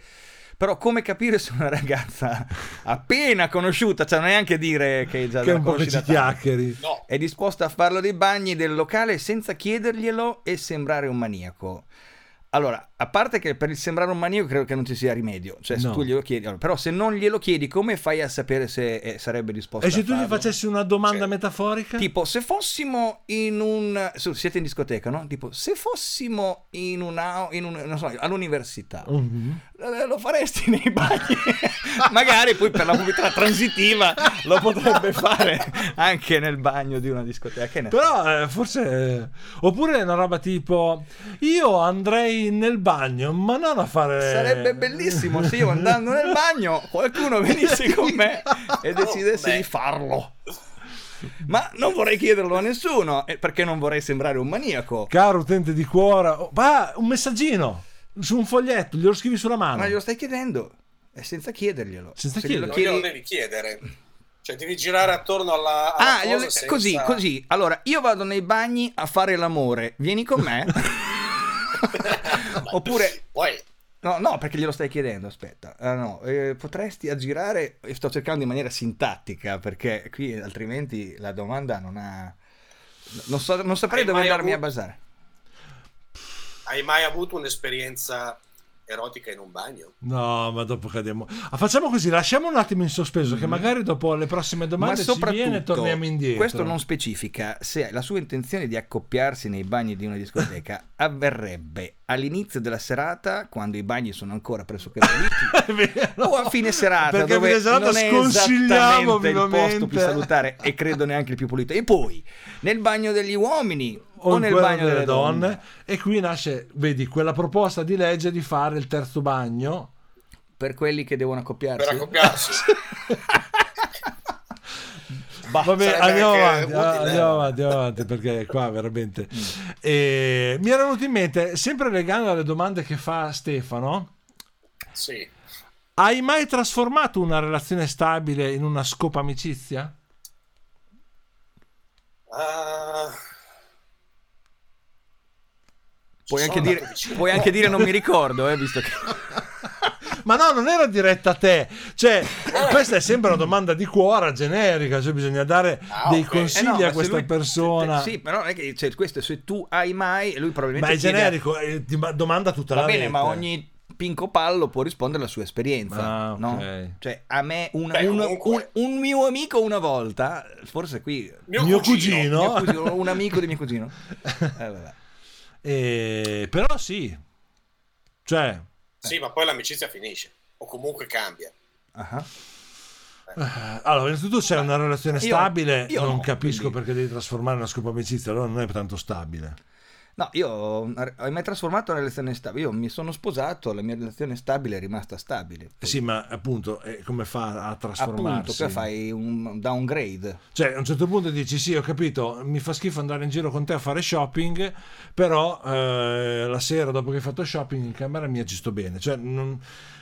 però come capire se una ragazza appena conosciuta, cioè non è neanche dire che già Che è un po' che ci chiacchieri. No, è disposta a farlo dei bagni del locale senza chiederglielo e sembrare un maniaco. Allora, a parte che per il sembrare un maniaco credo che non ci sia rimedio, cioè se No. tu glielo chiedi, allora, però se non glielo chiedi come fai a sapere se eh, sarebbe disposto E a se tu gli farlo? facessi una domanda Sì. metaforica? Tipo, se fossimo in un. Siete in discoteca, no? Tipo, se fossimo in una. In un, non so, all'università, Mhm. eh, lo faresti nei bagni? Magari poi per la mobilità transitiva lo potrebbe fare anche nel bagno di una discoteca. Che? Però eh, forse... eh, Oppure una roba tipo... Io andrei nel bagno, ma non a fare... Sarebbe bellissimo se io andando nel bagno qualcuno venisse con me e decidesse beh. di farlo. Ma non vorrei chiederlo a nessuno, perché non vorrei sembrare un maniaco. Caro utente di cuore... oh, va, un messaggino su un foglietto, glielo scrivi sulla mano. Ma glielo stai chiedendo? E senza chiederglielo. Senza Se glielo non chiederglielo. glielo chiedi- devi chiedere. Cioè, devi girare attorno alla, alla Ah, cosa glielo- senza- così, così. Allora, io vado nei bagni a fare l'amore. Vieni con me? Oppure... Poi, No, no, perché glielo stai chiedendo, aspetta. Ah, no, eh, potresti aggirare... e Sto cercando in maniera sintattica, perché qui altrimenti la domanda non ha... Non, so- non saprei Hai dove andarmi a avuto- basare. hai mai avuto un'esperienza erotica in un bagno? No, ma dopo cadiamo. Ah, facciamo così, lasciamo un attimo in sospeso, che magari dopo le prossime domande Ma ci viene e torniamo indietro. questo non specifica se la sua intenzione di accoppiarsi nei bagni di una discoteca avverrebbe all'inizio della serata, quando i bagni sono ancora pressoché puliti, È o a fine serata, Perché a dove fine serata non è sconsigliamo esattamente il posto più vivamente. salutare e credo neanche il più pulito. E poi, nel bagno degli uomini o, nel bagno delle donne, E qui nasce, vedi, quella proposta di legge di fare il terzo bagno. per quelli che devono accoppiarsi. Per accoppiarsi? Bah, Vabbè, andiamo avanti, ah, andiamo avanti, andiamo avanti, perché qua veramente... Mm. E mi era venuto in mente, sempre legando alle domande che fa Stefano, sì. hai mai trasformato una relazione stabile in una scopa amicizia? Ah, puoi, anche dire, puoi anche dire non mi ricordo, eh, visto che... Ma no, non era diretta a te. Cioè, questa è sempre una domanda di cuore generica, cioè bisogna dare Ah, dei consigli Eh no, ma a questa lui- persona. Sì, però non è che cioè, questo se tu hai mai, lui Ma probabilmente è chiede- generico, eh, ti ma- domanda tutta Va la bene, rete. ma ogni pinco pallo può rispondere alla sua esperienza, Ah, ok. no? Cioè, a me un, Beh, un- comunque- un- un mio amico una volta, forse qui Mio, Mio cugino. cugino. mio cugino, un amico di mio cugino. Eh, vabbè. Eh, però sì. Cioè, Sì, ma poi l'amicizia finisce. O comunque cambia. Eh, allora, innanzitutto se è una relazione Io- stabile, io non no, capisco quindi- perché devi trasformare una scopa amicizia, allora non è tanto stabile. No, io ho mai trasformato una relazione stabile? Io mi sono sposato, la mia relazione stabile è rimasta stabile. Eh Sì, ma appunto, eh, come fa a trasformarsi? Appunto, poi fai un downgrade. Cioè, a un certo punto dici: Sì, ho capito, mi fa schifo andare in giro con te a fare shopping, però eh, la sera dopo che hai fatto shopping in camera mia ci sto bene. Cioè, non-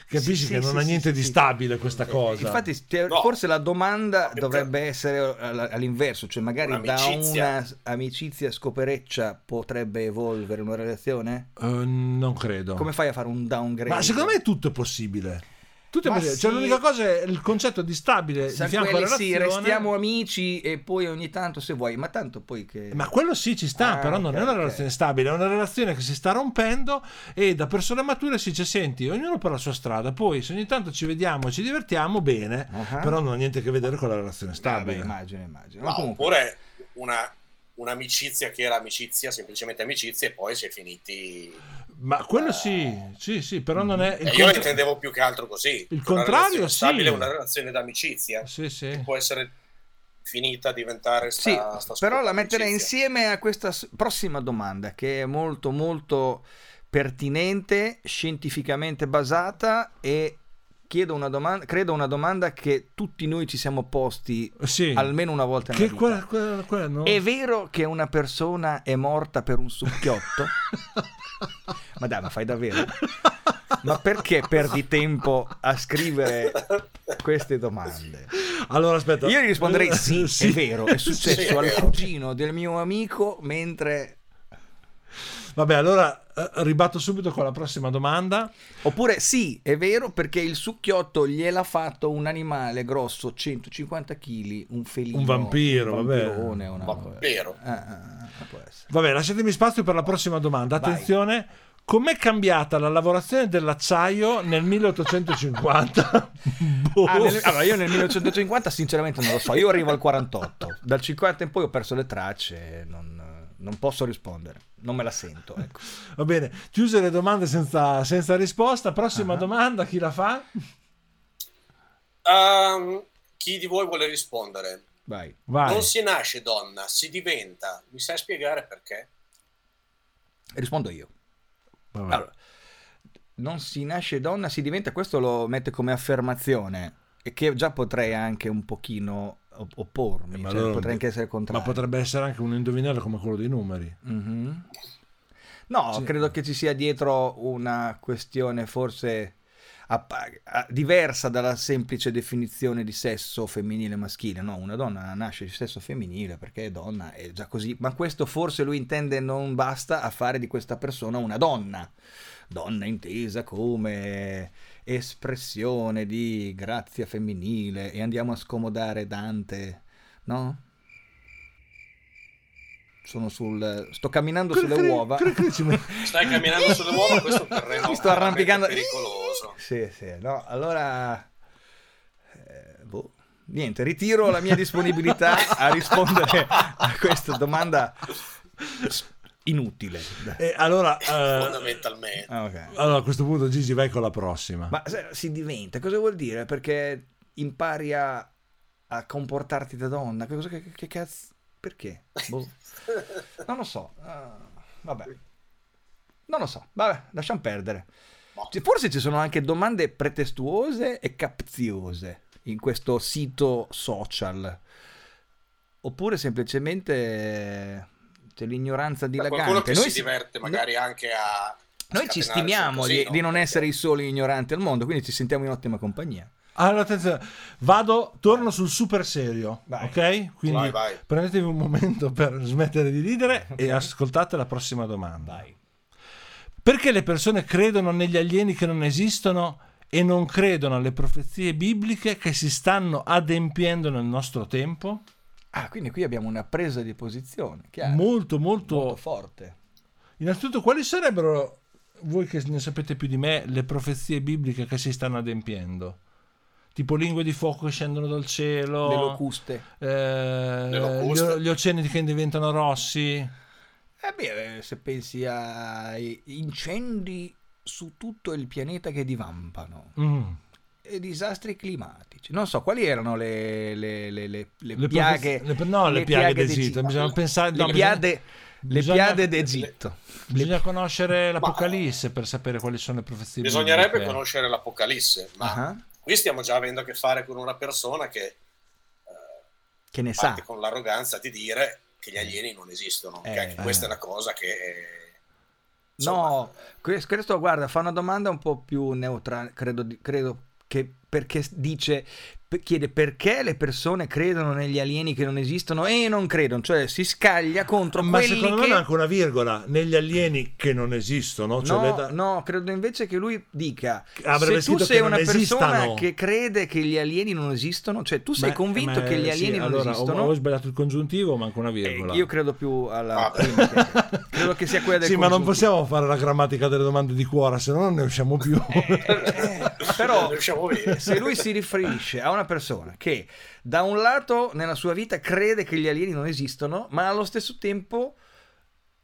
capisci Sì, che sì, non ha sì, niente sì, di sì. stabile questa cosa. Infatti, No. forse la domanda dovrebbe essere all- all'inverso, cioè magari da Un'amicizia. una amicizia scopereccia potrebbe evolvere una relazione? Eh, non credo. Come fai a fare un downgrade? Ma secondo me tutto è possibile. Tutto è possibile. Cioè, sì. l'unica cosa è il concetto di stabile Sa di fianco alla sì, restiamo amici e poi ogni tanto se vuoi, ma tanto poi che... Ma quello sì ci sta, Ah, però non ok, è una relazione stabile, è una relazione che si sta rompendo e da persone mature si dice senti, ognuno per la sua strada, poi se ogni tanto ci vediamo e ci divertiamo, bene, Ah. però non ha niente a che vedere con la relazione Vabbè, stabile. immagino, immagino. No, Ma comunque, oppure una, un'amicizia che era amicizia, semplicemente amicizia, e poi si è finiti. Ma quello sì, sì, sì, però non è... il Eh, io contra- intendevo più che altro così. Il contrario, relazione sì. stabile è una relazione d'amicizia. Sì, sì. che può essere finita, diventare sta, Sì, sta però la metterei amicizia. insieme a questa prossima domanda che è molto molto pertinente, scientificamente basata e chiedo una domanda, credo una domanda che tutti noi ci siamo posti Sì. almeno una volta nella Che vita. quella, quella- quella no? È vero che una persona è morta per un succhiotto? ma dai, ma fai davvero? Ma perché perdi tempo a scrivere queste domande? Allora aspetta. Io gli risponderei sì, Sì. è vero, è successo Sì, è al cugino del mio amico mentre... Vabbè, allora ribatto subito con la prossima domanda. Oppure sì, è vero perché il succhiotto gliel'ha fatto un animale grosso 150 kg, un felino. Un vampiro, un vabbè. vampirone, una- Vampiro. Ah. Vabbè, lasciatemi spazio per la prossima domanda. Vai. Attenzione, com'è cambiata la lavorazione dell'acciaio nel 1850? Boh. Ah, nel- allora io nel 1950 sinceramente non lo so, io arrivo al 48, dal 50 in poi ho perso le tracce, non, non posso rispondere, non me la sento. Ecco. Va bene, chiuse le domande senza, senza risposta. Prossima Ah. domanda, chi la fa? Ehm, chi di voi vuole rispondere? Vai. Vai. Non si nasce donna, si diventa. Mi sai spiegare perché? Rispondo io. Vabbè. Allora, non si nasce donna, si diventa, questo lo mette come affermazione e che già potrei anche un pochino oppormi, Eh, ma cioè, allora- potrei anche essere Ma contrario. potrebbe essere anche un indovinello come quello dei numeri. Mhm. No, Sì. credo che ci sia dietro una questione forse diversa dalla semplice definizione di sesso femminile e maschile. No, una donna nasce di sesso femminile perché è donna, è già così. Ma questo forse lui intende non basta a fare di questa persona una donna. Donna intesa come espressione di grazia femminile e andiamo a scomodare Dante, no? Sono sul. Sto camminando sulle Cri- cri- uova. cri- cri- Stai camminando sulle uova, questo è un terreno Mi sto arrampicando. pericoloso. Sì, sì, no, allora. eh, boh. Niente, ritiro la mia disponibilità a rispondere a questa domanda inutile. E allora, eh, Fondamentalmente. Ah, ok. allora, a questo punto Gigi vai con la prossima. Ma se- si diventa, cosa vuol dire? Perché impari a, a comportarti da donna? Che, cosa- che- che cazzo? Perché? Boh. Non lo so. Ah, vabbè. Non lo so. Vabbè, lasciamo perdere. Boh. Forse ci sono anche domande pretestuose e capziose in questo sito social. Oppure semplicemente c'è l'ignoranza Per qualcuno dilagante. che Noi si diverte magari anche a noi ci stimiamo sul di, casino. di non essere i soli ignoranti al mondo, quindi ci sentiamo in ottima compagnia. Allora, attenzione, vado, torno sul super serio, Vai. ok? Quindi Vai, vai. prendetevi un momento per smettere di ridere e ascoltate la prossima domanda. Perché le persone credono negli alieni che non esistono e non credono alle profezie bibliche che si stanno adempiendo nel nostro tempo? Ah, quindi qui abbiamo una presa di posizione, chiaro. Molto, molto... molto forte. Innanzitutto, quali sarebbero, voi che ne sapete più di me, le profezie bibliche che si stanno adempiendo? Tipo lingue di fuoco che scendono dal cielo, Le locuste. eh, Le locuste. gli, gli oceani che diventano rossi. Eh beh, se pensi ai incendi su tutto il pianeta che divampano Mm. E disastri climatici. Non so quali erano le, le, le, le, le Le piaghe. le- no, le piaghe d'Egitto, bisogna pensare- Le no, piade, le bisogna- piade d'Egitto. Bisogna conoscere l'Apocalisse per sapere quali sono le profezie Bisognerebbe conoscere l'Apocalisse, ma Ah, qui stiamo già avendo a che fare con una persona che eh, Che ne sa? con l'arroganza di dire che gli alieni non esistono. Eh, che anche eh. questa è una cosa che... eh, No, que- questo guarda, fa una domanda un po' più neutrale, credo, credo che perché dice chiede perché le persone credono negli alieni che non esistono e non credono, cioè si scaglia contro Ma quelli secondo che me manca una virgola negli alieni che non esistono. Cioè No, da- no, credo invece che lui dica Avrebbe se tu sei una persona esistano. che crede che gli alieni non esistono, cioè tu sei Ma- convinto ma- che gli sì, alieni non allora, esistono. Ho, ho sbagliato il congiuntivo, manca una Eh, virgola. io credo più alla Ah, prima che- credo che sia quella del sì, ma non congiuntivo. possiamo fare la grammatica delle domande di cuore, se no non ne usciamo più. Eh, però riusciamo bene. se lui si riferisce a una persona che da un lato nella sua vita crede che gli alieni non esistono, ma allo stesso tempo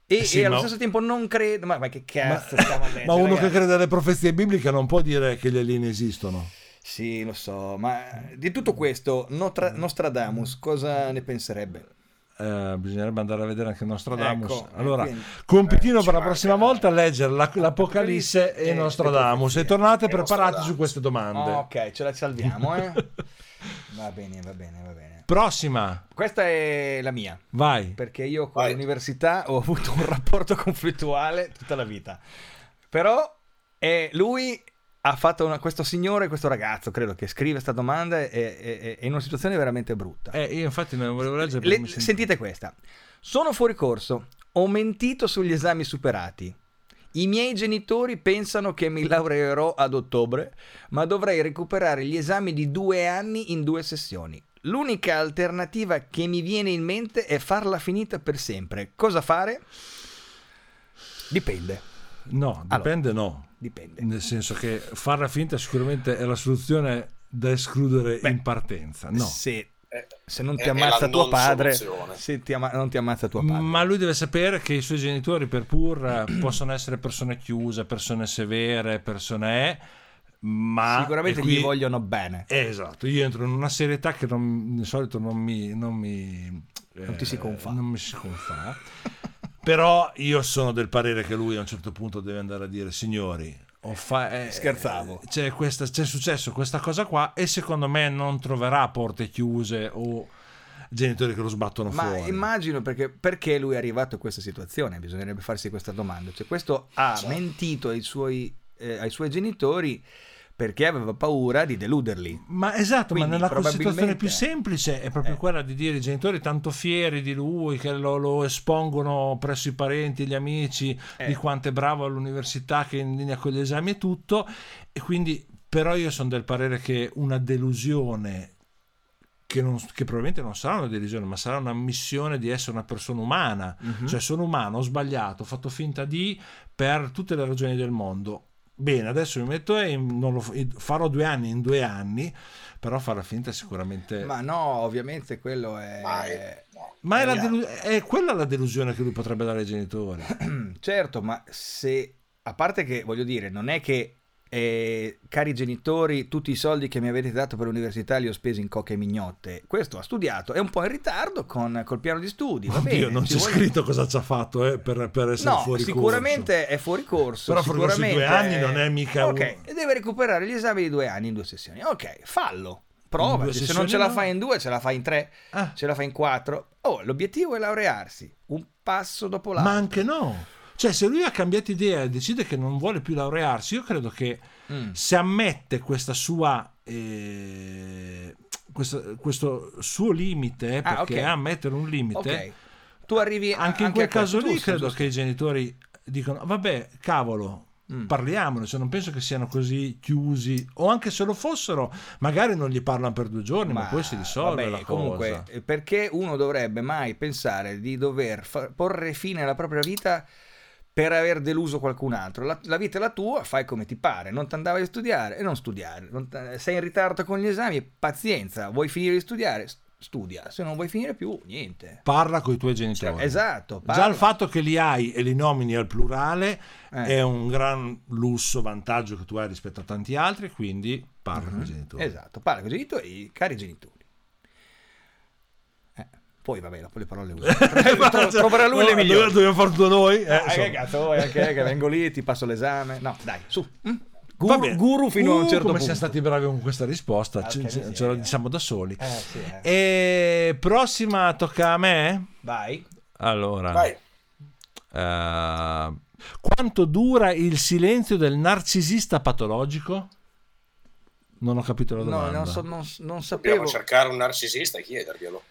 e, Eh sì, e allo ma- stesso tempo non crede, ma, ma che ma, cazzo stiamo a leggere, ma uno ragazzi? che crede alle profezie bibliche non può dire che gli alieni esistono. Sì, lo so, ma di tutto questo Nostradamus cosa ne penserebbe? Eh, bisognerebbe andare a vedere anche Nostradamus. Ecco, allora, quindi- compitino Eh, per la prossima manca. volta a leggere la- l'Apocalisse e e Nostradamus. E tornate E preparati su queste domande. Oh, ok, ce la salviamo, eh? va bene, va bene, va bene. Prossima, Questa è la mia, vai. perché io con Vai. l'università ho avuto un rapporto conflittuale tutta la vita. Però eh, lui ha fatto una- questo signore, questo ragazzo, credo che scrive questa domanda, è, è- è in una situazione veramente brutta. Eh, io infatti non volevo leggere Le- sentite questa. Sono fuori corso, ho mentito sugli esami superati. I miei genitori pensano che mi laureerò ad ottobre, ma dovrei recuperare gli esami di due anni in due sessioni. L'unica alternativa che mi viene in mente è farla finita per sempre. Cosa fare? Dipende, No, dipende no. Dipende. Nel senso che farla finta sicuramente è la soluzione da escludere Beh, in partenza. No. Se, Eh, se non ti ammazza tuo padre, ti ama- non ti ammazza tuo padre. Ma lui deve sapere che i suoi genitori, per pur, eh, possono essere persone chiuse, persone severe, persone... eh, ma Sicuramente qui- gli vogliono bene. Eh, Esatto, io entro in una serietà che non- di solito non mi... Non, mi, Non ti si eh, confà. Non mi si confà. Però io sono del parere che lui a un certo punto deve andare a dire, signori, ho fa- eh, Scherzavo. eh, C'è, questa, c'è successo questa cosa qua e secondo me non troverà porte chiuse o genitori che lo sbattono Ma fuori. immagino perché, perché lui è arrivato a questa situazione, bisognerebbe farsi questa domanda. Cioè, questo ha Certo. mentito ai suoi, eh, ai suoi genitori perché aveva paura di deluderli. Ma esatto, Quindi, ma nella probabilmente- situazione più semplice è proprio Eh. quella di dire i genitori tanto fieri di lui che lo, lo espongono presso i parenti, gli amici, Eh. di quanto è bravo all'università, che è in linea con gli esami e tutto. E quindi, però, io sono del parere che una delusione. Che, non- che probabilmente non sarà una delusione, ma sarà una missione di essere una persona umana. Mhm. Cioè, sono umano, ho sbagliato, ho fatto finta di per tutte le ragioni del mondo. Bene, adesso mi metto e non lo farò due anni in due anni, però farla finta sicuramente. Ma, Ma no, ovviamente quello è... Ma è- no. è, la delu- è quella la delusione che lui potrebbe dare ai genitori. certo, ma se... A parte che, voglio dire, non è che... eh, cari genitori, tutti i soldi che mi avete dato per l'università li ho spesi in coche e mignotte. Questo ha studiato, è un po' in ritardo con, col piano di studi. Va Oddio, bene, non c'è vuole- scritto cosa ci ha fatto eh, per, per essere No, fuori sicuramente è fuori corso. Però sicuramente due anni non è mica Ok, un- e deve recuperare gli esami di due anni in due sessioni. Ok, fallo. Prova. Se non ce la fai in due, ce la fai in tre. Ah, ce la fai in quattro. Oh, l'obiettivo è laurearsi. Un passo dopo l'altro. ma anche no. Cioè, se lui ha cambiato idea e decide che non vuole più laurearsi, io credo che Mm. se ammette questa sua eh, questo, questo suo limite Ah, perché ok. a mettere un limite Ok. Tu arrivi anche in a quel caso lì giusto, credo giusto. che i genitori dicono vabbè cavolo Mm. parliamone cioè non penso che siano così chiusi o anche se lo fossero magari non gli parlano per due giorni ma, poi si risolve vabbè, la comunque, cosa eh, perché uno dovrebbe mai pensare di dover fa- porre fine alla propria vita per aver deluso qualcun altro? La, la vita è la tua, fai come ti pare. Non ti andavi a studiare e non studiare. Non sei in ritardo con gli esami, pazienza. Vuoi finire di studiare? studia, se non vuoi finire più, niente. Parla con i tuoi genitori. Esatto. Già parla. il fatto che li hai e li nomini al plurale Eh. è un gran lusso, vantaggio che tu hai rispetto a tanti altri, quindi parla con i genitori. Esatto, parla con i genitori, cari genitori. Eh, poi vabbè, dopo le parole Tro- troverà lui le No, migliori. Dobbiamo fare tutto noi. eh, Ah, che cazzo vuoi anche che vengo lì ti passo l'esame? No, dai, su. mm? Va Guru, bene. guru fino a un Uh, certo come punto. siamo stati bravi con questa risposta, Ah, ce, ce- ce lo diciamo da soli. Eh, sì, eh. E prossima tocca a me. Vai. Allora, Vai. eh, quanto dura il silenzio del narcisista patologico? Non ho capito la No, domanda. non, so- non- non Dobbiamo sapevo. cercare un narcisista e chiederglielo.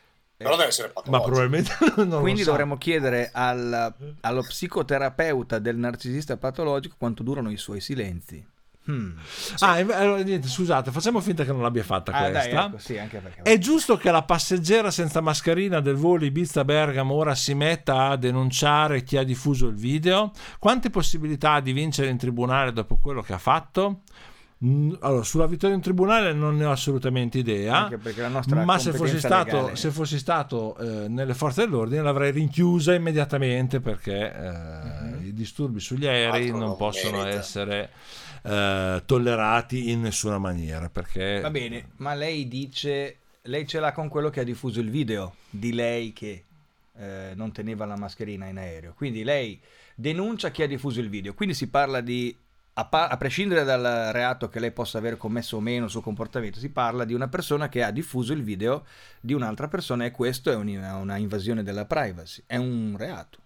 Però deve essere Ma patologico. probabilmente non lo Quindi sa. dovremmo chiedere al- allo psicoterapeuta del narcisista patologico quanto durano i suoi silenzi. Hmm. Ah, inve- allora, niente, scusate, facciamo finta che non l'abbia fatta Ah, dai, questa. ecco, sì, anche perché... È giusto che la passeggera senza mascherina del volo Ibiza-Bergamo ora si metta a denunciare chi ha diffuso il video? Quante possibilità ha di vincere in tribunale dopo quello che ha fatto? Allora, sulla vittoria in tribunale non ne ho assolutamente idea. Ma se fossi stato, se fossi stato eh, nelle forze dell'ordine l'avrei rinchiusa immediatamente perché eh, i disturbi sugli aerei Altro non non possono merita. essere eh, tollerati in nessuna maniera. Perché Va bene, ma lei dice, lei ce l'ha con quello che ha diffuso il video di lei che eh, non teneva la mascherina in aereo. Quindi lei denuncia chi ha diffuso il video. Quindi si parla di, a, pa- a prescindere dal reato che lei possa aver commesso o meno il suo comportamento, si parla di una persona che ha diffuso il video di un'altra persona e questo è un- una invasione della privacy. È un reato.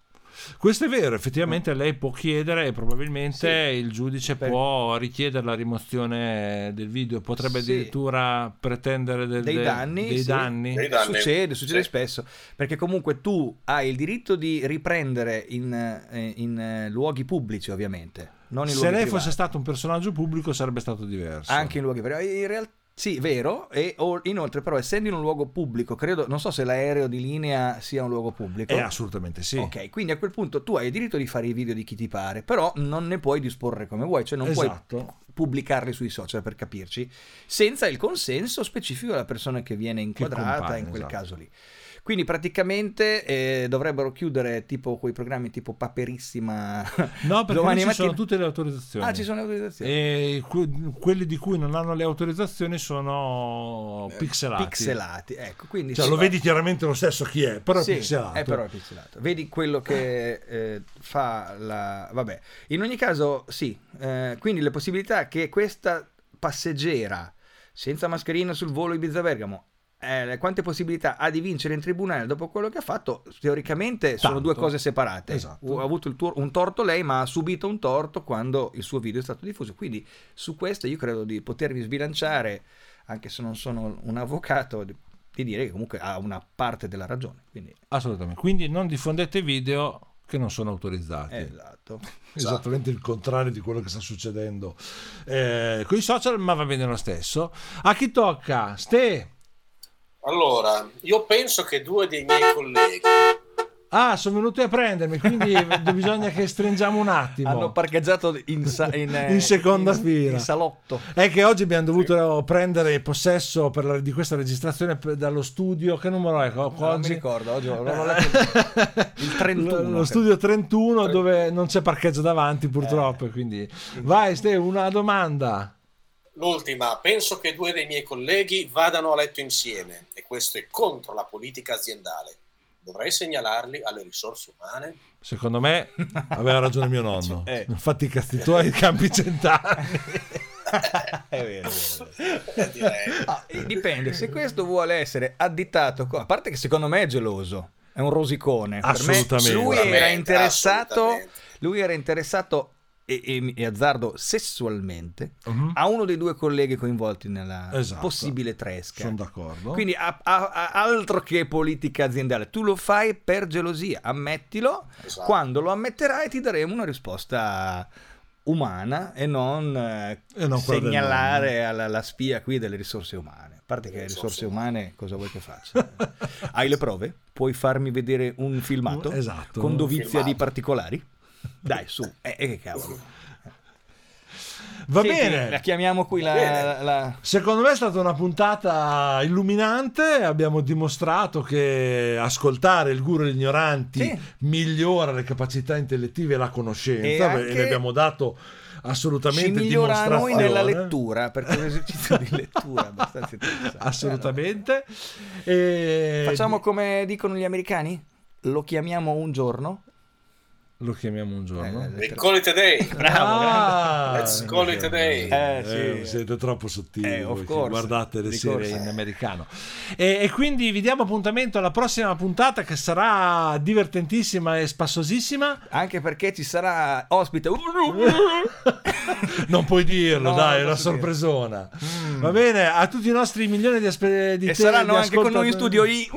Questo è vero, effettivamente lei può chiedere e probabilmente Sì. il giudice Per- può richiedere la rimozione del video, potrebbe Sì. addirittura pretendere del- Dei danni, dei sì. danni. Dei danni. Succede, succede Sì. spesso, perché comunque tu hai il diritto di riprendere in, eh, in, eh, luoghi pubblici, ovviamente. Non in Se lei privati. fosse stato un personaggio pubblico sarebbe stato diverso. Anche in luoghi privati. In realtà, sì, vero. E inoltre, però, essendo in un luogo pubblico, credo, non so se l'aereo di linea sia un luogo pubblico. Eh, assolutamente sì. Ok, quindi a quel punto tu hai il diritto di fare i video di chi ti pare, però non ne puoi disporre come vuoi, cioè non puoi esatto. pubblicarli sui social per capirci, senza il consenso specifico della persona che viene inquadrata compagna, in quel esatto. caso lì. Quindi praticamente eh, dovrebbero chiudere tipo quei programmi tipo Paperissima. No, perché domani ci sono mattina- tutte le autorizzazioni. Ah, ci sono le autorizzazioni. E que- quelli di cui non hanno le autorizzazioni sono pixelati. Pixelati, ecco, quindi Cioè, lo vedi chiaramente lo stesso chi è, però Sì, è pixelato. è però è pixelato. Vedi quello che eh, fa la... Vabbè, in ogni caso sì, eh, quindi le possibilità che questa passeggera senza mascherina sul volo Ibiza-Bergamo eh, quante possibilità ha di vincere in tribunale dopo quello che ha fatto? Teoricamente sono Tanto. due cose separate. Esatto. Ha avuto tuo- un torto lei, ma ha subito un torto quando il suo video è stato diffuso. Quindi su questo io credo di potervi sbilanciare, anche se non sono un avvocato, di, di dire che comunque ha una parte della ragione. Quindi, Assolutamente. Quindi non diffondete video che non sono autorizzati. esatto. Esattamente il contrario di quello che sta succedendo eh, con i social, ma va bene lo stesso. A chi tocca? Ste. Allora, io penso che due dei miei colleghi Ah, sono venuti a prendermi, quindi bisogna che stringiamo un attimo. Hanno parcheggiato in, sa- in, eh, In seconda in- fila. in salotto. È che oggi abbiamo dovuto prendere possesso per la- di questa registrazione per- dallo studio. Che numero è? Non mi ricordo, oggi non l'ho letto. Il 31. Lo, lo studio 31 dove non c'è parcheggio davanti purtroppo. Eh. Quindi vai, Ste, una domanda. L'ultima, penso che due dei miei colleghi vadano a letto insieme e questo è contro la politica aziendale. Dovrei segnalarli alle risorse umane? Secondo me aveva ragione mio nonno. Eh. Infatti i cazzi tuoi campi cent'anni. è vero, è vero. Ah, dipende, se questo vuole essere additato, a parte che secondo me è geloso, è un rosicone. Per me Assolutamente. lui era assolutamente. lui era interessato e, e- e azzardo sessualmente Mhm. a uno dei due colleghi coinvolti nella Esatto. possibile tresca. Sono d'accordo. Quindi a- a- a- altro che politica aziendale, tu lo fai per gelosia, ammettilo, Esatto. quando lo ammetterai ti daremo una risposta umana e non, eh, E non segnalare alla, alla spia qui delle risorse umane. A parte che le Risorse risorse umane cosa vuoi che faccia? Hai le prove? Puoi farmi vedere un filmato? Esatto. Con dovizia Filmato. di particolari? Dai, su, eh, eh, che cavolo. Va Senti, bene. La chiamiamo qui la, la- Secondo me è stata una puntata illuminante, abbiamo dimostrato che ascoltare il guru degli ignoranti Sì. migliora le capacità intellettive e la E conoscenza e ne abbiamo dato ci assolutamente migliora a noi nella lettura, perché è un esercizio di lettura abbastanza interessante. Assolutamente. E... Facciamo come dicono gli americani? Lo chiamiamo un giorno? Lo chiamiamo un giorno. Eh, call it a day. Bravo, Ah, Let's call it a day. Eh, sì. siete troppo sottili. Eh, of voi guardate le serie in americano. E, e quindi vi diamo appuntamento alla prossima puntata che sarà divertentissima e spassosissima. Anche perché ci sarà ospite. non puoi dirlo, No, dai, è una sorpresona. Va bene, a tutti i nostri milioni di, aspe- di E te- saranno anche con noi in studio i-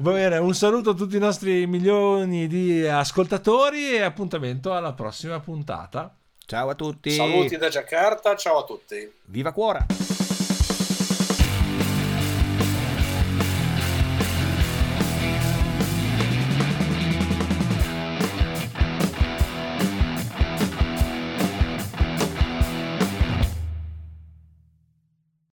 Va bene, un saluto a tutti i nostri milioni di ascoltatori e appuntamento alla prossima puntata. Ciao a tutti. Saluti da Giacarta, ciao a tutti. Viva Cuora.